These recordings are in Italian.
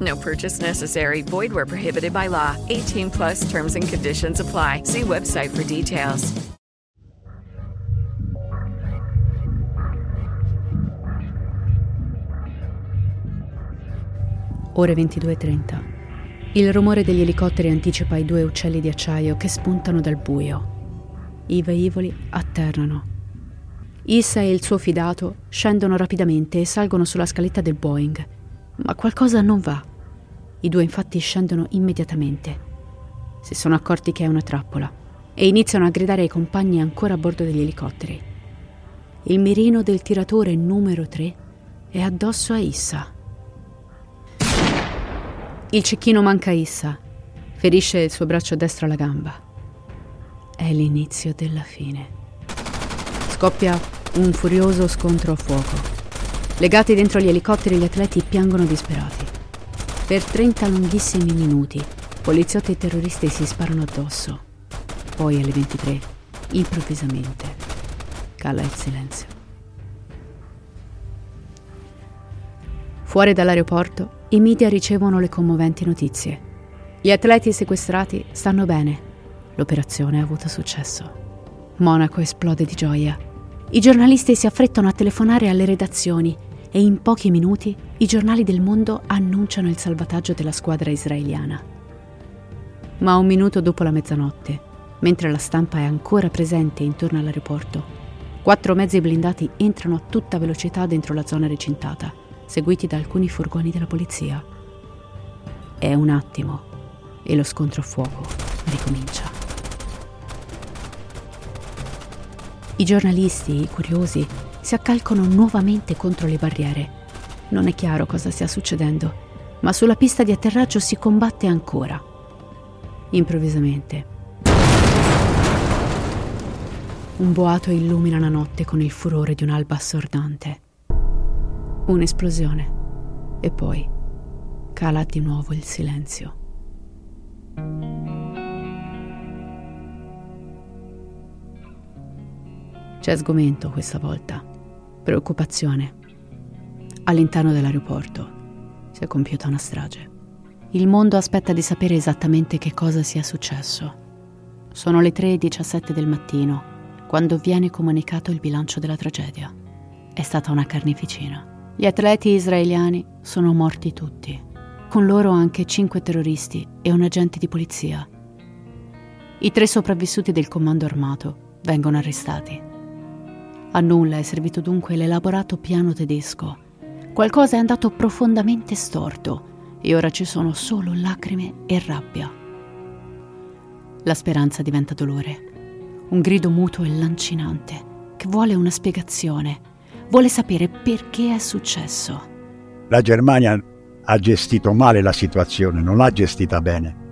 No purchase necessary. Void where prohibited by law. 18 plus terms and conditions apply. See website for details. Ore 22.30. Il rumore degli elicotteri anticipa i due uccelli di acciaio che spuntano dal buio. I velivoli atterrano. Issa e il suo fidato scendono rapidamente e salgono sulla scaletta del Boeing. Ma qualcosa non va. I due infatti scendono immediatamente. Si sono accorti che è una trappola e iniziano a gridare ai compagni ancora a bordo degli elicotteri. Il mirino del tiratore numero 3 è addosso a Issa. Il cecchino manca a Issa, ferisce il suo braccio destro alla gamba. È l'inizio della fine. Scoppia un furioso scontro a fuoco. Legati dentro gli elicotteri, gli atleti piangono disperati. Per 30 lunghissimi minuti, poliziotti e terroristi si sparano addosso. Poi alle 23, improvvisamente, cala il silenzio. Fuori dall'aeroporto, i media ricevono le commoventi notizie. Gli atleti sequestrati stanno bene. L'operazione ha avuto successo. Monaco esplode di gioia. I giornalisti si affrettano a telefonare alle redazioni e in pochi minuti i giornali del mondo annunciano il salvataggio della squadra israeliana. Ma un minuto dopo la mezzanotte, mentre la stampa è ancora presente intorno all'aeroporto, quattro mezzi blindati entrano a tutta velocità dentro la zona recintata, seguiti da alcuni furgoni della polizia. È un attimo e lo scontro a fuoco ricomincia. I giornalisti, i curiosi, si accalcano nuovamente contro le barriere. Non è chiaro cosa stia succedendo, ma sulla pista di atterraggio si combatte ancora. Improvvisamente. Un boato illumina la notte con il furore di un'alba assordante. Un'esplosione. E poi cala di nuovo il silenzio. C'è sgomento questa volta, preoccupazione. All'interno dell'aeroporto si è compiuta una strage. Il mondo aspetta di sapere esattamente che cosa sia successo. Sono le 3.17 del mattino quando viene comunicato il bilancio della tragedia. È stata una carneficina. Gli atleti israeliani sono morti tutti, con loro anche cinque terroristi e un agente di polizia. I tre sopravvissuti del comando armato vengono arrestati. A nulla è servito dunque l'elaborato piano tedesco. Qualcosa è andato profondamente storto e ora ci sono solo lacrime e rabbia. La speranza diventa dolore un grido muto e lancinante, che vuole una spiegazione, vuole sapere perché è successo. La Germania ha gestito male la situazione, non l'ha gestita bene.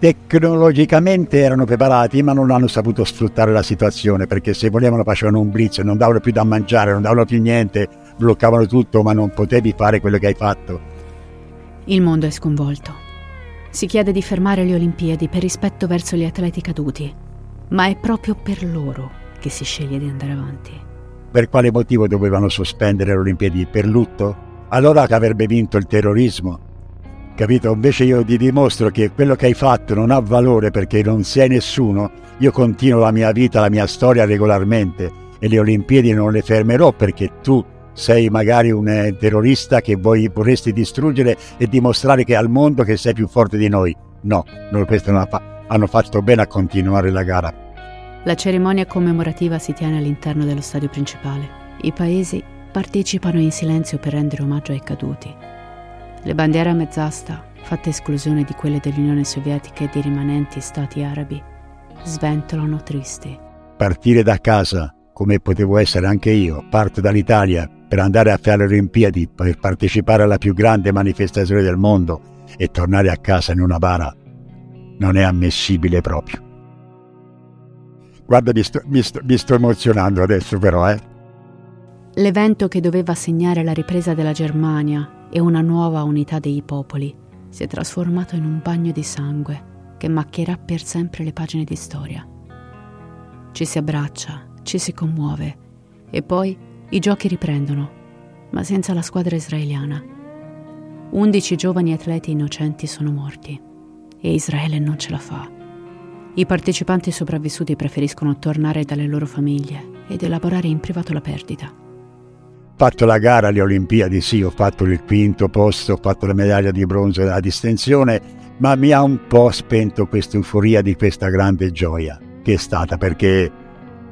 Tecnologicamente erano preparati, ma non hanno saputo sfruttare la situazione perché se volevano facevano un blitz, non davano più da mangiare, non davano più niente, bloccavano tutto, ma non potevi fare quello che hai fatto. Il mondo è sconvolto. Si chiede di fermare le Olimpiadi per rispetto verso gli atleti caduti, ma è proprio per loro che si sceglie di andare avanti. Per quale motivo dovevano sospendere le Olimpiadi? Per lutto? Allora che avrebbe vinto il terrorismo. Capito? Invece io ti dimostro che quello che hai fatto non ha valore perché non sei nessuno. Io continuo la mia vita, la mia storia regolarmente e le Olimpiadi non le fermerò perché tu sei magari un eh, terrorista che vuoi, vorresti distruggere e dimostrare che al mondo che sei più forte di noi. No, non, questo non fatto hanno fatto bene a continuare la gara. La cerimonia commemorativa si tiene all'interno dello stadio principale. I paesi partecipano in silenzio per rendere omaggio ai caduti. Le bandiere a mezz'asta, fatte esclusione di quelle dell'Unione Sovietica e dei rimanenti stati arabi, sventolano tristi. Partire da casa, come potevo essere anche io, parto dall'Italia per andare a fare le Olimpiadi, per partecipare alla più grande manifestazione del mondo e tornare a casa in una bara, non è ammissibile proprio. Guarda, mi sto, mi sto, mi sto emozionando adesso però, eh. L'evento che doveva segnare la ripresa della Germania e una nuova unità dei popoli si è trasformato in un bagno di sangue che macchierà per sempre le pagine di storia. Ci si abbraccia, ci si commuove e poi i giochi riprendono, ma senza la squadra israeliana. Undici giovani atleti innocenti sono morti e Israele non ce la fa. I partecipanti sopravvissuti preferiscono tornare dalle loro famiglie ed elaborare in privato la perdita. Fatto la gara alle Olimpiadi, sì, ho fatto il quinto posto, ho fatto la medaglia di bronzo della distensione, ma mi ha un po' spento questa euforia di questa grande gioia che è stata perché,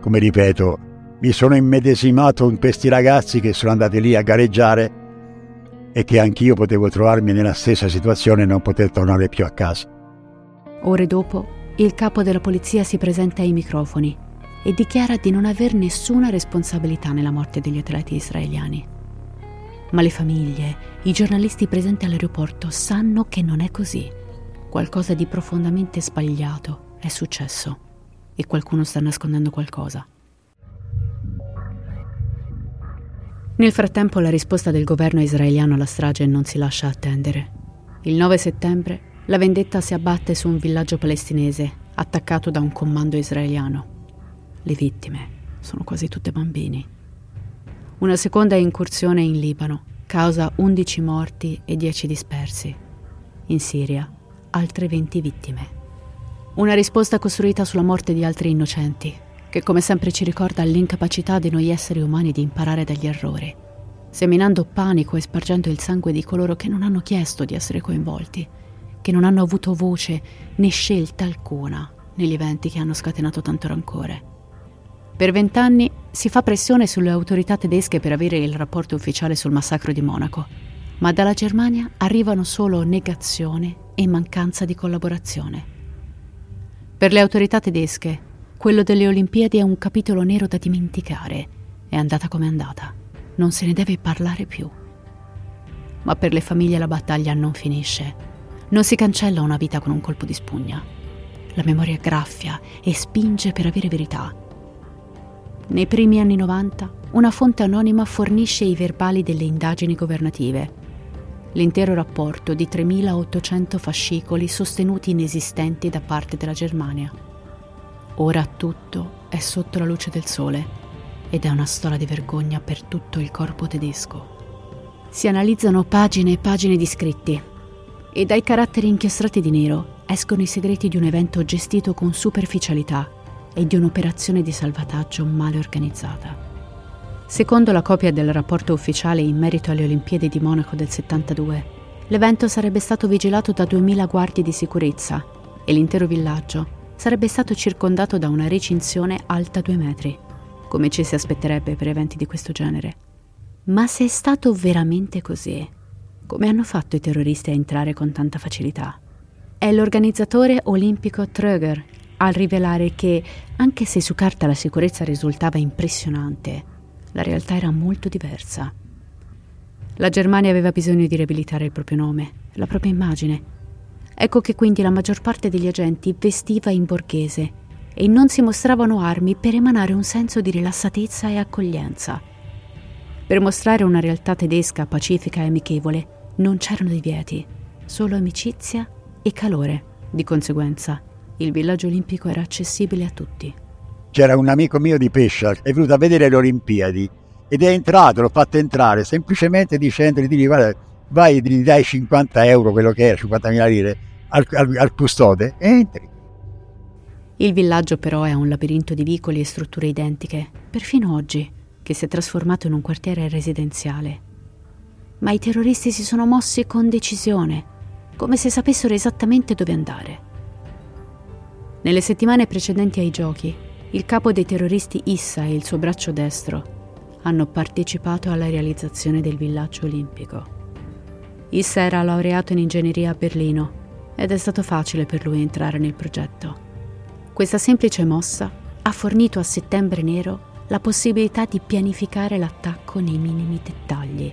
come ripeto, mi sono immedesimato in questi ragazzi che sono andati lì a gareggiare e che anch'io potevo trovarmi nella stessa situazione e non poter tornare più a casa. Ore dopo, il capo della polizia si presenta ai microfoni e dichiara di non aver nessuna responsabilità nella morte degli atleti israeliani. Ma le famiglie, i giornalisti presenti all'aeroporto sanno che non è così. Qualcosa di profondamente sbagliato è successo e qualcuno sta nascondendo qualcosa. Nel frattempo la risposta del governo israeliano alla strage non si lascia attendere. Il 9 settembre la vendetta si abbatte su un villaggio palestinese attaccato da un comando israeliano. Le vittime sono quasi tutte bambini. Una seconda incursione in Libano causa 11 morti e 10 dispersi. In Siria altre 20 vittime. Una risposta costruita sulla morte di altri innocenti, che come sempre ci ricorda l'incapacità di noi esseri umani di imparare dagli errori, seminando panico e spargendo il sangue di coloro che non hanno chiesto di essere coinvolti, che non hanno avuto voce né scelta alcuna negli eventi che hanno scatenato tanto rancore. Per vent'anni si fa pressione sulle autorità tedesche per avere il rapporto ufficiale sul massacro di Monaco, ma dalla Germania arrivano solo negazione e mancanza di collaborazione. Per le autorità tedesche, quello delle Olimpiadi è un capitolo nero da dimenticare. È andata come è andata. Non se ne deve parlare più. Ma per le famiglie la battaglia non finisce. Non si cancella una vita con un colpo di spugna. La memoria graffia e spinge per avere verità. Nei primi anni 90, una fonte anonima fornisce i verbali delle indagini governative l'intero rapporto di 3.800 fascicoli sostenuti inesistenti da parte della Germania. Ora tutto è sotto la luce del sole ed è una storia di vergogna per tutto il corpo tedesco. Si analizzano pagine e pagine di scritti e dai caratteri inchiostati di nero escono i segreti di un evento gestito con superficialità e di un'operazione di salvataggio male organizzata. Secondo la copia del rapporto ufficiale in merito alle Olimpiadi di Monaco del 72, l'evento sarebbe stato vigilato da 2000 guardie di sicurezza e l'intero villaggio sarebbe stato circondato da una recinzione alta due metri, come ci si aspetterebbe per eventi di questo genere. Ma se è stato veramente così, come hanno fatto i terroristi a entrare con tanta facilità? È l'organizzatore olimpico Tröger a rivelare che, anche se su carta la sicurezza risultava impressionante, la realtà era molto diversa. La Germania aveva bisogno di riabilitare il proprio nome, la propria immagine. Ecco che quindi la maggior parte degli agenti vestiva in borghese e non si mostravano armi per emanare un senso di rilassatezza e accoglienza. Per mostrare una realtà tedesca pacifica e amichevole non c'erano divieti, solo amicizia e calore. Di conseguenza, il villaggio olimpico era accessibile a tutti c'era un amico mio di Pescia è venuto a vedere le Olimpiadi ed è entrato, l'ho fatto entrare semplicemente dicendogli di guarda, vai gli dai 50 euro, quello che era, 50.000 lire, al, al, al custode e entri. Il villaggio però è un labirinto di vicoli e strutture identiche, perfino oggi, che si è trasformato in un quartiere residenziale. Ma i terroristi si sono mossi con decisione, come se sapessero esattamente dove andare. Nelle settimane precedenti ai giochi, il capo dei terroristi Issa e il suo braccio destro hanno partecipato alla realizzazione del villaggio olimpico. Issa era laureato in ingegneria a Berlino ed è stato facile per lui entrare nel progetto. Questa semplice mossa ha fornito a Settembre Nero la possibilità di pianificare l'attacco nei minimi dettagli.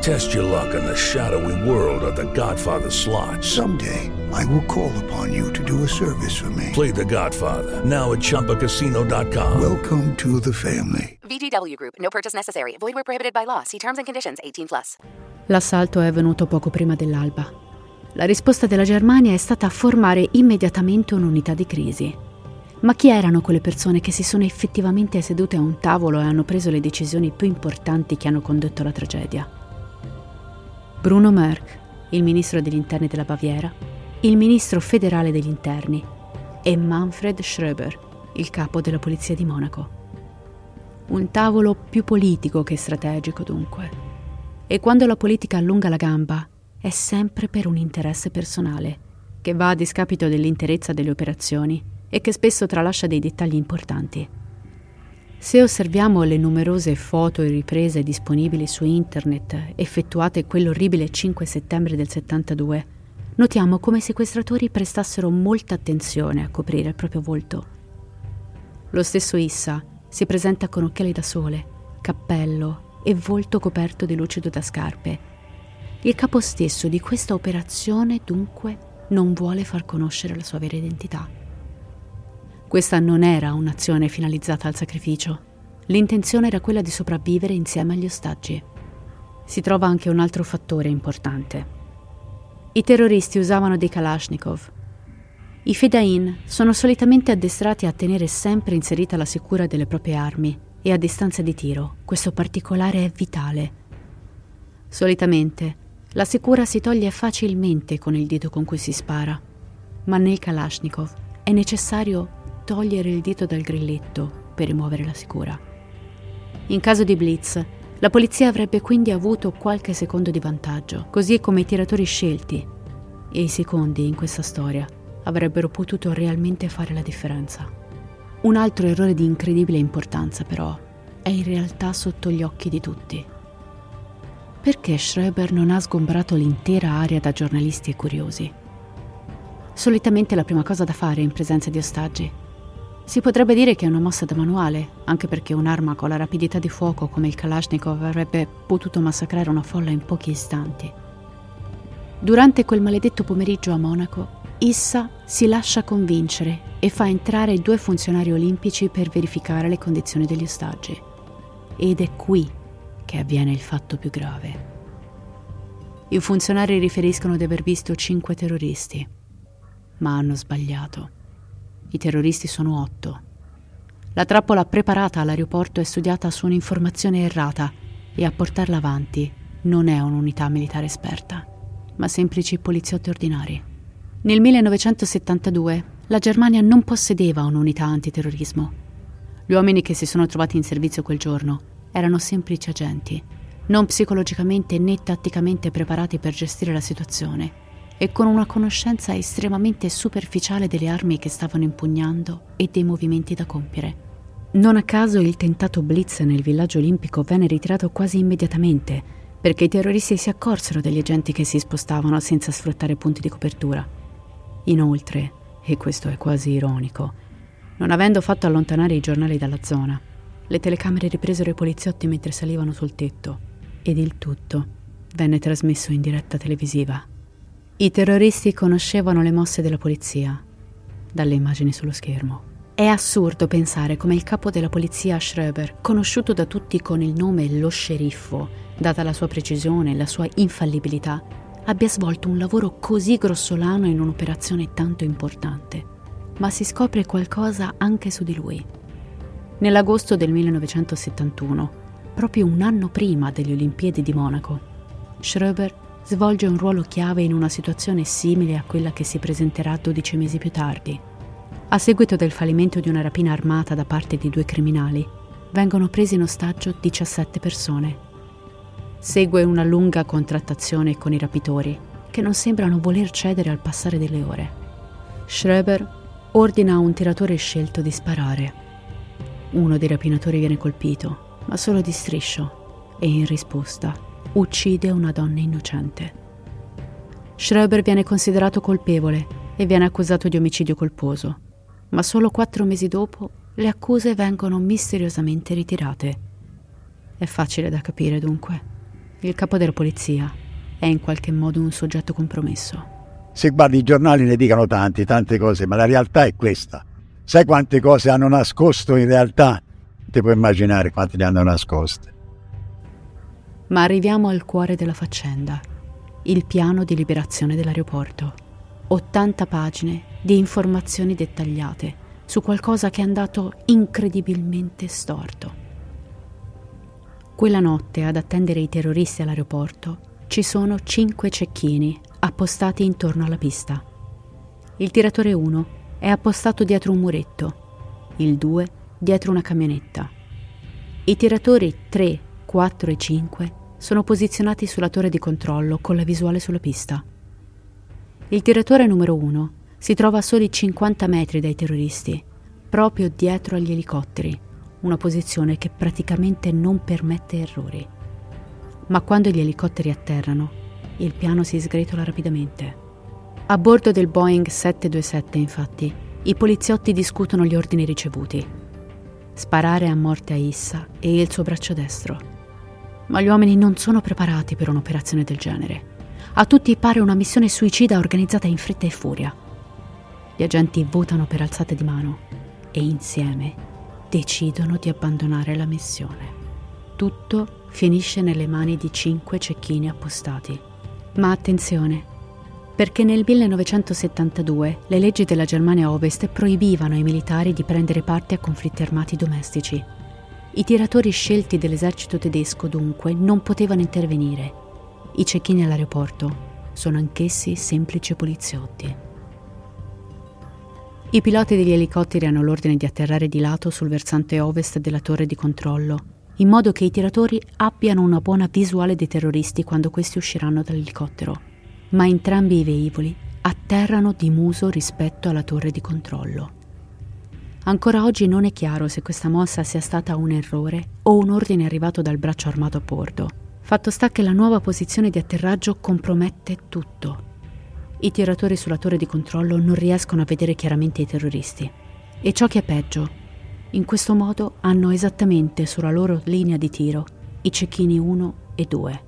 Test your luck in the shadowy world of the Godfather slot. Someday, I will call upon you to do a service for me. Play the Godfather, now at ChumbaCasino.com. Welcome to the family. VGW Group, no purchase necessary. Void where prohibited by law. See terms and conditions 18 plus. L'assalto è avvenuto poco prima dell'alba. La risposta della Germania è stata formare immediatamente un'unità di crisi. Ma chi erano quelle persone che si sono effettivamente sedute a un tavolo e hanno preso le decisioni più importanti che hanno condotto alla tragedia? Bruno Merck, il ministro degli interni della Baviera, il ministro federale degli interni e Manfred Schroeber, il capo della polizia di Monaco. Un tavolo più politico che strategico dunque. E quando la politica allunga la gamba è sempre per un interesse personale, che va a discapito dell'interezza delle operazioni e che spesso tralascia dei dettagli importanti. Se osserviamo le numerose foto e riprese disponibili su internet effettuate quell'orribile 5 settembre del 72, notiamo come i sequestratori prestassero molta attenzione a coprire il proprio volto. Lo stesso Issa si presenta con occhiali da sole, cappello e volto coperto di lucido da scarpe. Il capo stesso di questa operazione dunque non vuole far conoscere la sua vera identità. Questa non era un'azione finalizzata al sacrificio. L'intenzione era quella di sopravvivere insieme agli ostaggi. Si trova anche un altro fattore importante. I terroristi usavano dei Kalashnikov. I Fedain sono solitamente addestrati a tenere sempre inserita la sicura delle proprie armi e a distanza di tiro. Questo particolare è vitale. Solitamente la sicura si toglie facilmente con il dito con cui si spara, ma nel Kalashnikov è necessario togliere il dito dal grilletto per rimuovere la sicura. In caso di blitz, la polizia avrebbe quindi avuto qualche secondo di vantaggio, così come i tiratori scelti, e i secondi in questa storia avrebbero potuto realmente fare la differenza. Un altro errore di incredibile importanza, però, è in realtà sotto gli occhi di tutti. Perché Schreber non ha sgombrato l'intera area da giornalisti e curiosi? Solitamente la prima cosa da fare in presenza di ostaggi si potrebbe dire che è una mossa da manuale, anche perché un'arma con la rapidità di fuoco come il Kalashnikov avrebbe potuto massacrare una folla in pochi istanti. Durante quel maledetto pomeriggio a Monaco, Issa si lascia convincere e fa entrare due funzionari olimpici per verificare le condizioni degli ostaggi. Ed è qui che avviene il fatto più grave. I funzionari riferiscono di aver visto cinque terroristi, ma hanno sbagliato. I terroristi sono otto. La trappola preparata all'aeroporto è studiata su un'informazione errata e a portarla avanti non è un'unità militare esperta, ma semplici poliziotti ordinari. Nel 1972 la Germania non possedeva un'unità antiterrorismo. Gli uomini che si sono trovati in servizio quel giorno erano semplici agenti, non psicologicamente né tatticamente preparati per gestire la situazione e con una conoscenza estremamente superficiale delle armi che stavano impugnando e dei movimenti da compiere. Non a caso il tentato blitz nel villaggio olimpico venne ritirato quasi immediatamente, perché i terroristi si accorsero degli agenti che si spostavano senza sfruttare punti di copertura. Inoltre, e questo è quasi ironico, non avendo fatto allontanare i giornali dalla zona, le telecamere ripresero i poliziotti mentre salivano sul tetto ed il tutto venne trasmesso in diretta televisiva. I terroristi conoscevano le mosse della polizia dalle immagini sullo schermo. È assurdo pensare come il capo della polizia Schroeber, conosciuto da tutti con il nome lo sceriffo, data la sua precisione e la sua infallibilità, abbia svolto un lavoro così grossolano in un'operazione tanto importante. Ma si scopre qualcosa anche su di lui. Nell'agosto del 1971, proprio un anno prima delle Olimpiadi di Monaco, Schroeber svolge un ruolo chiave in una situazione simile a quella che si presenterà 12 mesi più tardi. A seguito del fallimento di una rapina armata da parte di due criminali, vengono presi in ostaggio 17 persone. Segue una lunga contrattazione con i rapitori, che non sembrano voler cedere al passare delle ore. Schreber ordina a un tiratore scelto di sparare. Uno dei rapinatori viene colpito, ma solo di striscio, e in risposta uccide una donna innocente. Schreber viene considerato colpevole e viene accusato di omicidio colposo, ma solo quattro mesi dopo le accuse vengono misteriosamente ritirate. È facile da capire dunque. Il capo della polizia è in qualche modo un soggetto compromesso. Se guardi i giornali ne dicano tanti, tante cose, ma la realtà è questa. Sai quante cose hanno nascosto in realtà? Ti puoi immaginare quante ne hanno nascoste. Ma arriviamo al cuore della faccenda, il piano di liberazione dell'aeroporto. 80 pagine di informazioni dettagliate su qualcosa che è andato incredibilmente storto. Quella notte ad attendere i terroristi all'aeroporto ci sono 5 cecchini appostati intorno alla pista. Il tiratore 1 è appostato dietro un muretto, il 2 dietro una camionetta. I tiratori 3, 4 e 5 sono posizionati sulla torre di controllo con la visuale sulla pista. Il tiratore numero 1 si trova a soli 50 metri dai terroristi, proprio dietro agli elicotteri, una posizione che praticamente non permette errori. Ma quando gli elicotteri atterrano, il piano si sgretola rapidamente. A bordo del Boeing 727, infatti, i poliziotti discutono gli ordini ricevuti. Sparare a morte a Issa e il suo braccio destro ma gli uomini non sono preparati per un'operazione del genere. A tutti pare una missione suicida organizzata in fretta e furia. Gli agenti votano per alzate di mano e insieme decidono di abbandonare la missione. Tutto finisce nelle mani di cinque cecchini appostati. Ma attenzione, perché nel 1972 le leggi della Germania Ovest proibivano ai militari di prendere parte a conflitti armati domestici i tiratori scelti dell'esercito tedesco dunque non potevano intervenire. I cecchini all'aeroporto sono anch'essi semplici poliziotti. I piloti degli elicotteri hanno l'ordine di atterrare di lato sul versante ovest della torre di controllo, in modo che i tiratori abbiano una buona visuale dei terroristi quando questi usciranno dall'elicottero. Ma entrambi i velivoli atterrano di muso rispetto alla torre di controllo. Ancora oggi non è chiaro se questa mossa sia stata un errore o un ordine arrivato dal braccio armato a bordo. Fatto sta che la nuova posizione di atterraggio compromette tutto. I tiratori sulla torre di controllo non riescono a vedere chiaramente i terroristi. E ciò che è peggio, in questo modo hanno esattamente sulla loro linea di tiro i cecchini 1 e 2.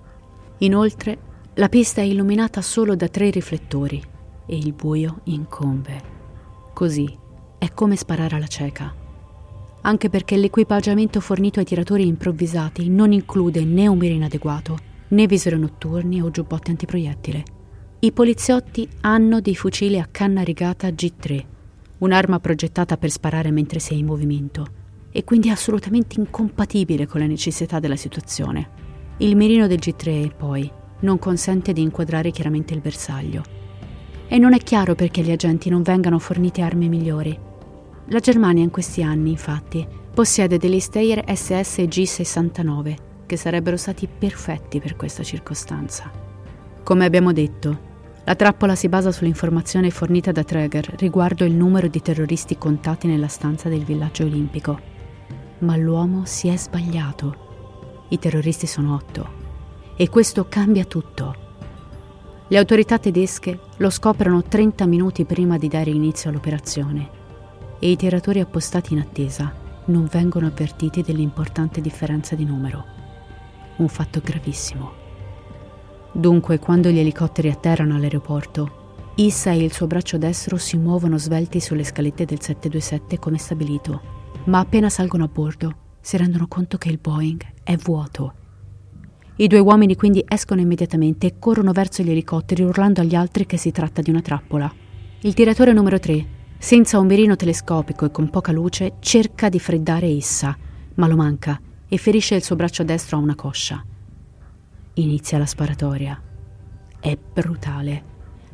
Inoltre, la pista è illuminata solo da tre riflettori e il buio incombe. Così è come sparare alla cieca. Anche perché l'equipaggiamento fornito ai tiratori improvvisati non include né un mirino adeguato, né visori notturni o giubbotti antiproiettile. I poliziotti hanno dei fucili a canna rigata G3, un'arma progettata per sparare mentre sei in movimento, e quindi assolutamente incompatibile con le necessità della situazione. Il mirino del G3, poi, non consente di inquadrare chiaramente il bersaglio. E non è chiaro perché gli agenti non vengano forniti armi migliori, la Germania in questi anni, infatti, possiede degli Steyr SS G69, che sarebbero stati perfetti per questa circostanza. Come abbiamo detto, La trappola si basa sull'informazione fornita da Traeger riguardo il numero di terroristi contati nella stanza del villaggio olimpico. Ma l'uomo si è sbagliato. I terroristi sono otto. E questo cambia tutto. Le autorità tedesche lo scoprono 30 minuti prima di dare inizio all'operazione e i tiratori appostati in attesa non vengono avvertiti dell'importante differenza di numero. Un fatto gravissimo. Dunque, quando gli elicotteri atterrano all'aeroporto, Issa e il suo braccio destro si muovono svelti sulle scalette del 727 come stabilito, ma appena salgono a bordo si rendono conto che il Boeing è vuoto. I due uomini quindi escono immediatamente e corrono verso gli elicotteri urlando agli altri che si tratta di una trappola. Il tiratore numero 3, senza un mirino telescopico e con poca luce, cerca di freddare Issa, ma lo manca e ferisce il suo braccio destro a una coscia. Inizia la sparatoria. È brutale.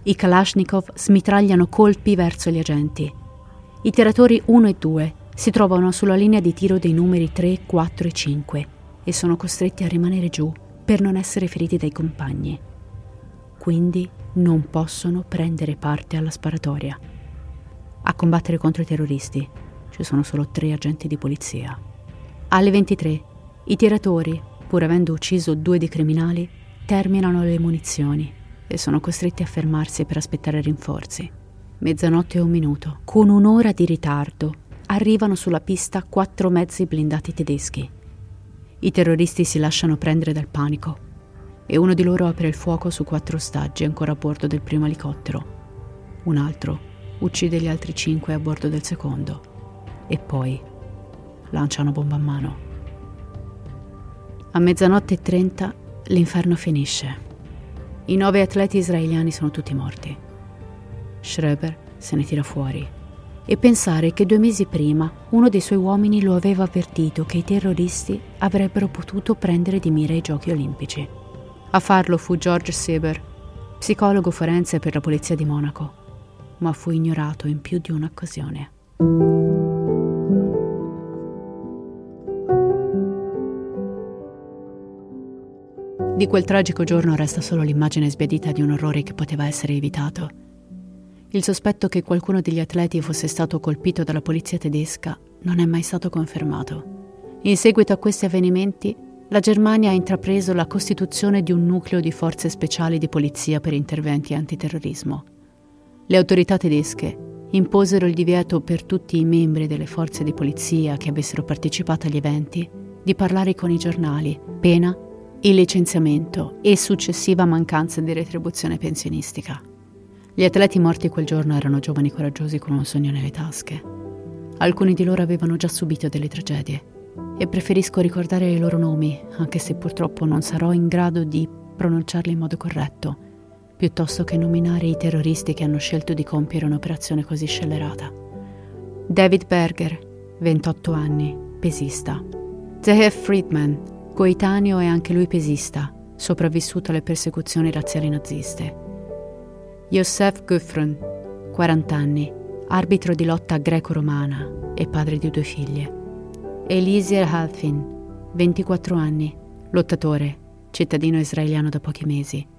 I Kalashnikov smitragliano colpi verso gli agenti. I tiratori 1 e 2 si trovano sulla linea di tiro dei numeri 3, 4 e 5 e sono costretti a rimanere giù per non essere feriti dai compagni. Quindi non possono prendere parte alla sparatoria. A combattere contro i terroristi ci sono solo tre agenti di polizia. Alle 23 i tiratori, pur avendo ucciso due dei criminali, terminano le munizioni e sono costretti a fermarsi per aspettare rinforzi. Mezzanotte e un minuto, con un'ora di ritardo, arrivano sulla pista quattro mezzi blindati tedeschi. I terroristi si lasciano prendere dal panico e uno di loro apre il fuoco su quattro ostaggi ancora a bordo del primo elicottero. Un altro uccide gli altri cinque a bordo del secondo e poi lancia una bomba a mano. A mezzanotte e trenta l'inferno finisce. I nove atleti israeliani sono tutti morti. Schreber se ne tira fuori e pensare che due mesi prima uno dei suoi uomini lo aveva avvertito che i terroristi avrebbero potuto prendere di mira i giochi olimpici. A farlo fu George Sieber, psicologo forense per la polizia di Monaco, ma fu ignorato in più di un'occasione. Di quel tragico giorno resta solo l'immagine sbiadita di un orrore che poteva essere evitato il sospetto che qualcuno degli atleti fosse stato colpito dalla polizia tedesca non è mai stato confermato. In seguito a questi avvenimenti, la Germania ha intrapreso la costituzione di un nucleo di forze speciali di polizia per interventi antiterrorismo. Le autorità tedesche imposero il divieto per tutti i membri delle forze di polizia che avessero partecipato agli eventi di parlare con i giornali, pena il licenziamento e successiva mancanza di retribuzione pensionistica. Gli atleti morti quel giorno erano giovani coraggiosi con un sogno nelle tasche. Alcuni di loro avevano già subito delle tragedie e preferisco ricordare i loro nomi, anche se purtroppo non sarò in grado di pronunciarli in modo corretto, piuttosto che nominare i terroristi che hanno scelto di compiere un'operazione così scellerata. David Berger, 28 anni, pesista. Zehev Friedman, coetaneo e anche lui pesista, sopravvissuto alle persecuzioni razziali naziste. Yosef Gufron, 40 anni, arbitro di lotta greco-romana e padre di due figlie. Eliezer Halfin, 24 anni, lottatore, cittadino israeliano da pochi mesi.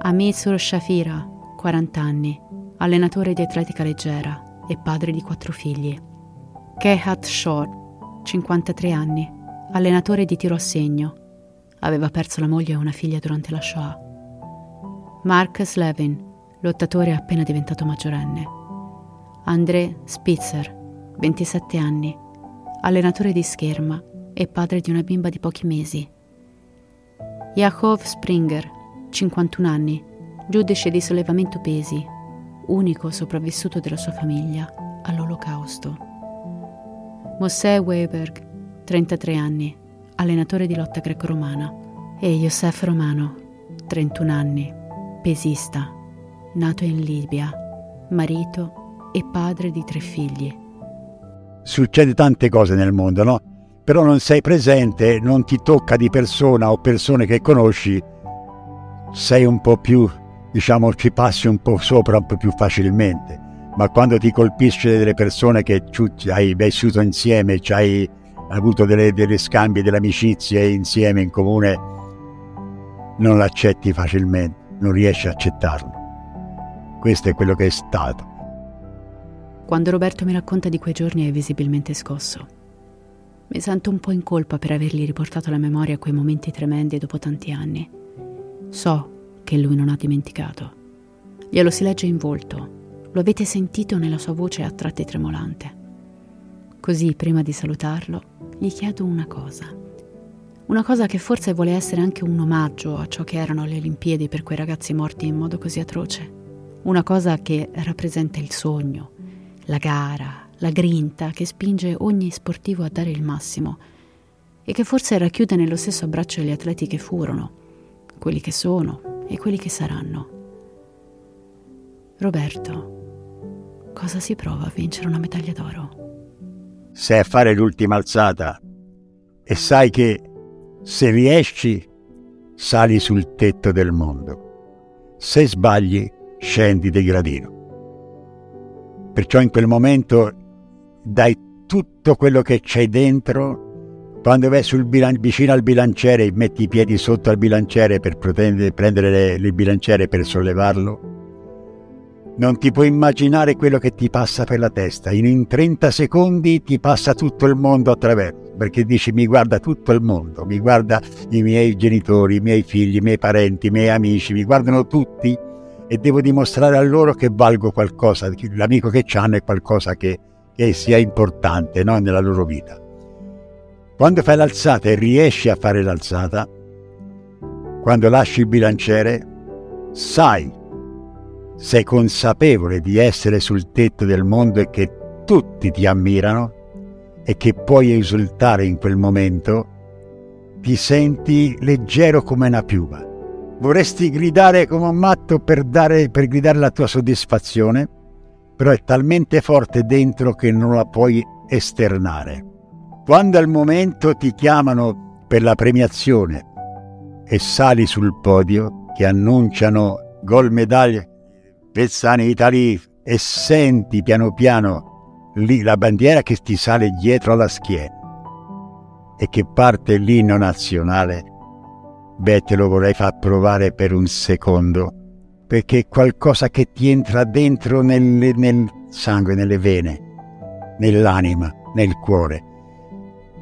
Amisur Shafira, 40 anni, allenatore di atletica leggera e padre di quattro figli. Kehat Shor, 53 anni, allenatore di tiro a segno. Aveva perso la moglie e una figlia durante la Shoah. Marcus Levin, lottatore appena diventato maggiorenne. André Spitzer, 27 anni, allenatore di scherma e padre di una bimba di pochi mesi. Yakov Springer, 51 anni, giudice di sollevamento pesi, unico sopravvissuto della sua famiglia all'olocausto. Mosè Weiberg, 33 anni, allenatore di lotta greco-romana, e Yosef Romano, 31 anni, pesista nato in Libia, marito e padre di tre figli. Succede tante cose nel mondo, no? Però non sei presente, non ti tocca di persona o persone che conosci, sei un po' più, diciamo, ci passi un po' sopra un po' più facilmente. Ma quando ti colpisce delle persone che hai vissuto insieme, hai avuto delle, delle scambi, delle amicizie insieme in comune, non l'accetti facilmente, non riesci a accettarlo. questo è quello che è stato. Quando Roberto mi racconta di quei giorni è visibilmente scosso. Mi sento un po' in colpa per avergli riportato alla memoria quei momenti tremendi dopo tanti anni. So che lui non ha dimenticato. Glielo si legge in volto. Lo avete sentito nella sua voce a tratti tremolante. Così, prima di salutarlo, gli chiedo una cosa. Una cosa che forse vuole essere anche un omaggio a ciò che erano le Olimpiadi per quei ragazzi morti in modo così atroce. Una cosa che rappresenta il sogno, la gara, la grinta che spinge ogni sportivo a dare il massimo e che forse racchiude nello stesso abbraccio gli atleti che furono, quelli che sono e quelli che saranno. Roberto, cosa si prova a vincere una medaglia d'oro? Sei a fare l'ultima alzata e sai che se riesci sali sul tetto del mondo. Se sbagli scendi di gradino. Perciò in quel momento dai tutto quello che c'hai dentro. Quando vai bilan- vicino al bilanciere, metti i piedi sotto al bilanciere per prendere il bilanciere per sollevarlo. Non ti puoi immaginare quello che ti passa per la testa. In, in 30 secondi ti passa tutto il mondo attraverso, perché dici mi guarda tutto il mondo, mi guarda i miei genitori, i miei figli, i miei parenti, i miei amici, mi guardano tutti e devo dimostrare a loro che valgo qualcosa, l'amico che hanno è qualcosa che, che sia importante no? nella loro vita. Quando fai l'alzata e riesci a fare l'alzata, quando lasci il bilanciere, sai, sei consapevole di essere sul tetto del mondo e che tutti ti ammirano e che puoi esultare in quel momento, ti senti leggero come una piuma. Vorresti gridare come un matto per, dare, per gridare la tua soddisfazione, però è talmente forte dentro che non la puoi esternare. Quando al momento ti chiamano per la premiazione e sali sul podio, che annunciano gol medaglia Pezzani Italy e senti piano piano lì la bandiera che ti sale dietro alla schiena e che parte l'inno nazionale, beh te lo vorrei far provare per un secondo, perché è qualcosa che ti entra dentro nel, nel sangue, nelle vene, nell'anima, nel cuore.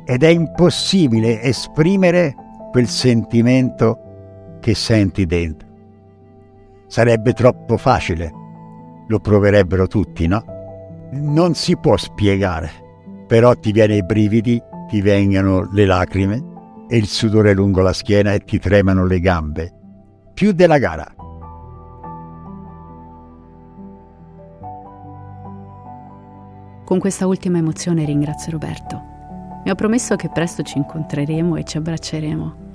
Ed è impossibile esprimere quel sentimento che senti dentro. Sarebbe troppo facile, lo proverebbero tutti, no? Non si può spiegare, però ti viene i brividi, ti vengono le lacrime e il sudore lungo la schiena e ti tremano le gambe, più della gara. Con questa ultima emozione ringrazio Roberto. Mi ha promesso che presto ci incontreremo e ci abbracceremo.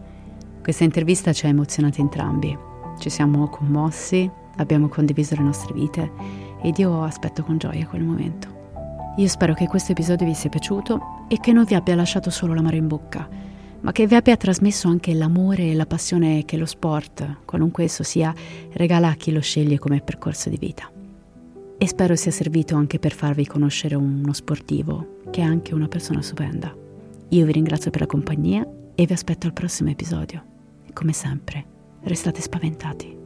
Questa intervista ci ha emozionati entrambi. Ci siamo commossi, abbiamo condiviso le nostre vite ed io aspetto con gioia quel momento. Io spero che questo episodio vi sia piaciuto e che non vi abbia lasciato solo l'amaro in bocca, ma che vi abbia trasmesso anche l'amore e la passione che lo sport, qualunque esso sia, regala a chi lo sceglie come percorso di vita e spero sia servito anche per farvi conoscere uno sportivo che è anche una persona stupenda. Io vi ringrazio per la compagnia e vi aspetto al prossimo episodio. Come sempre, restate spaventati.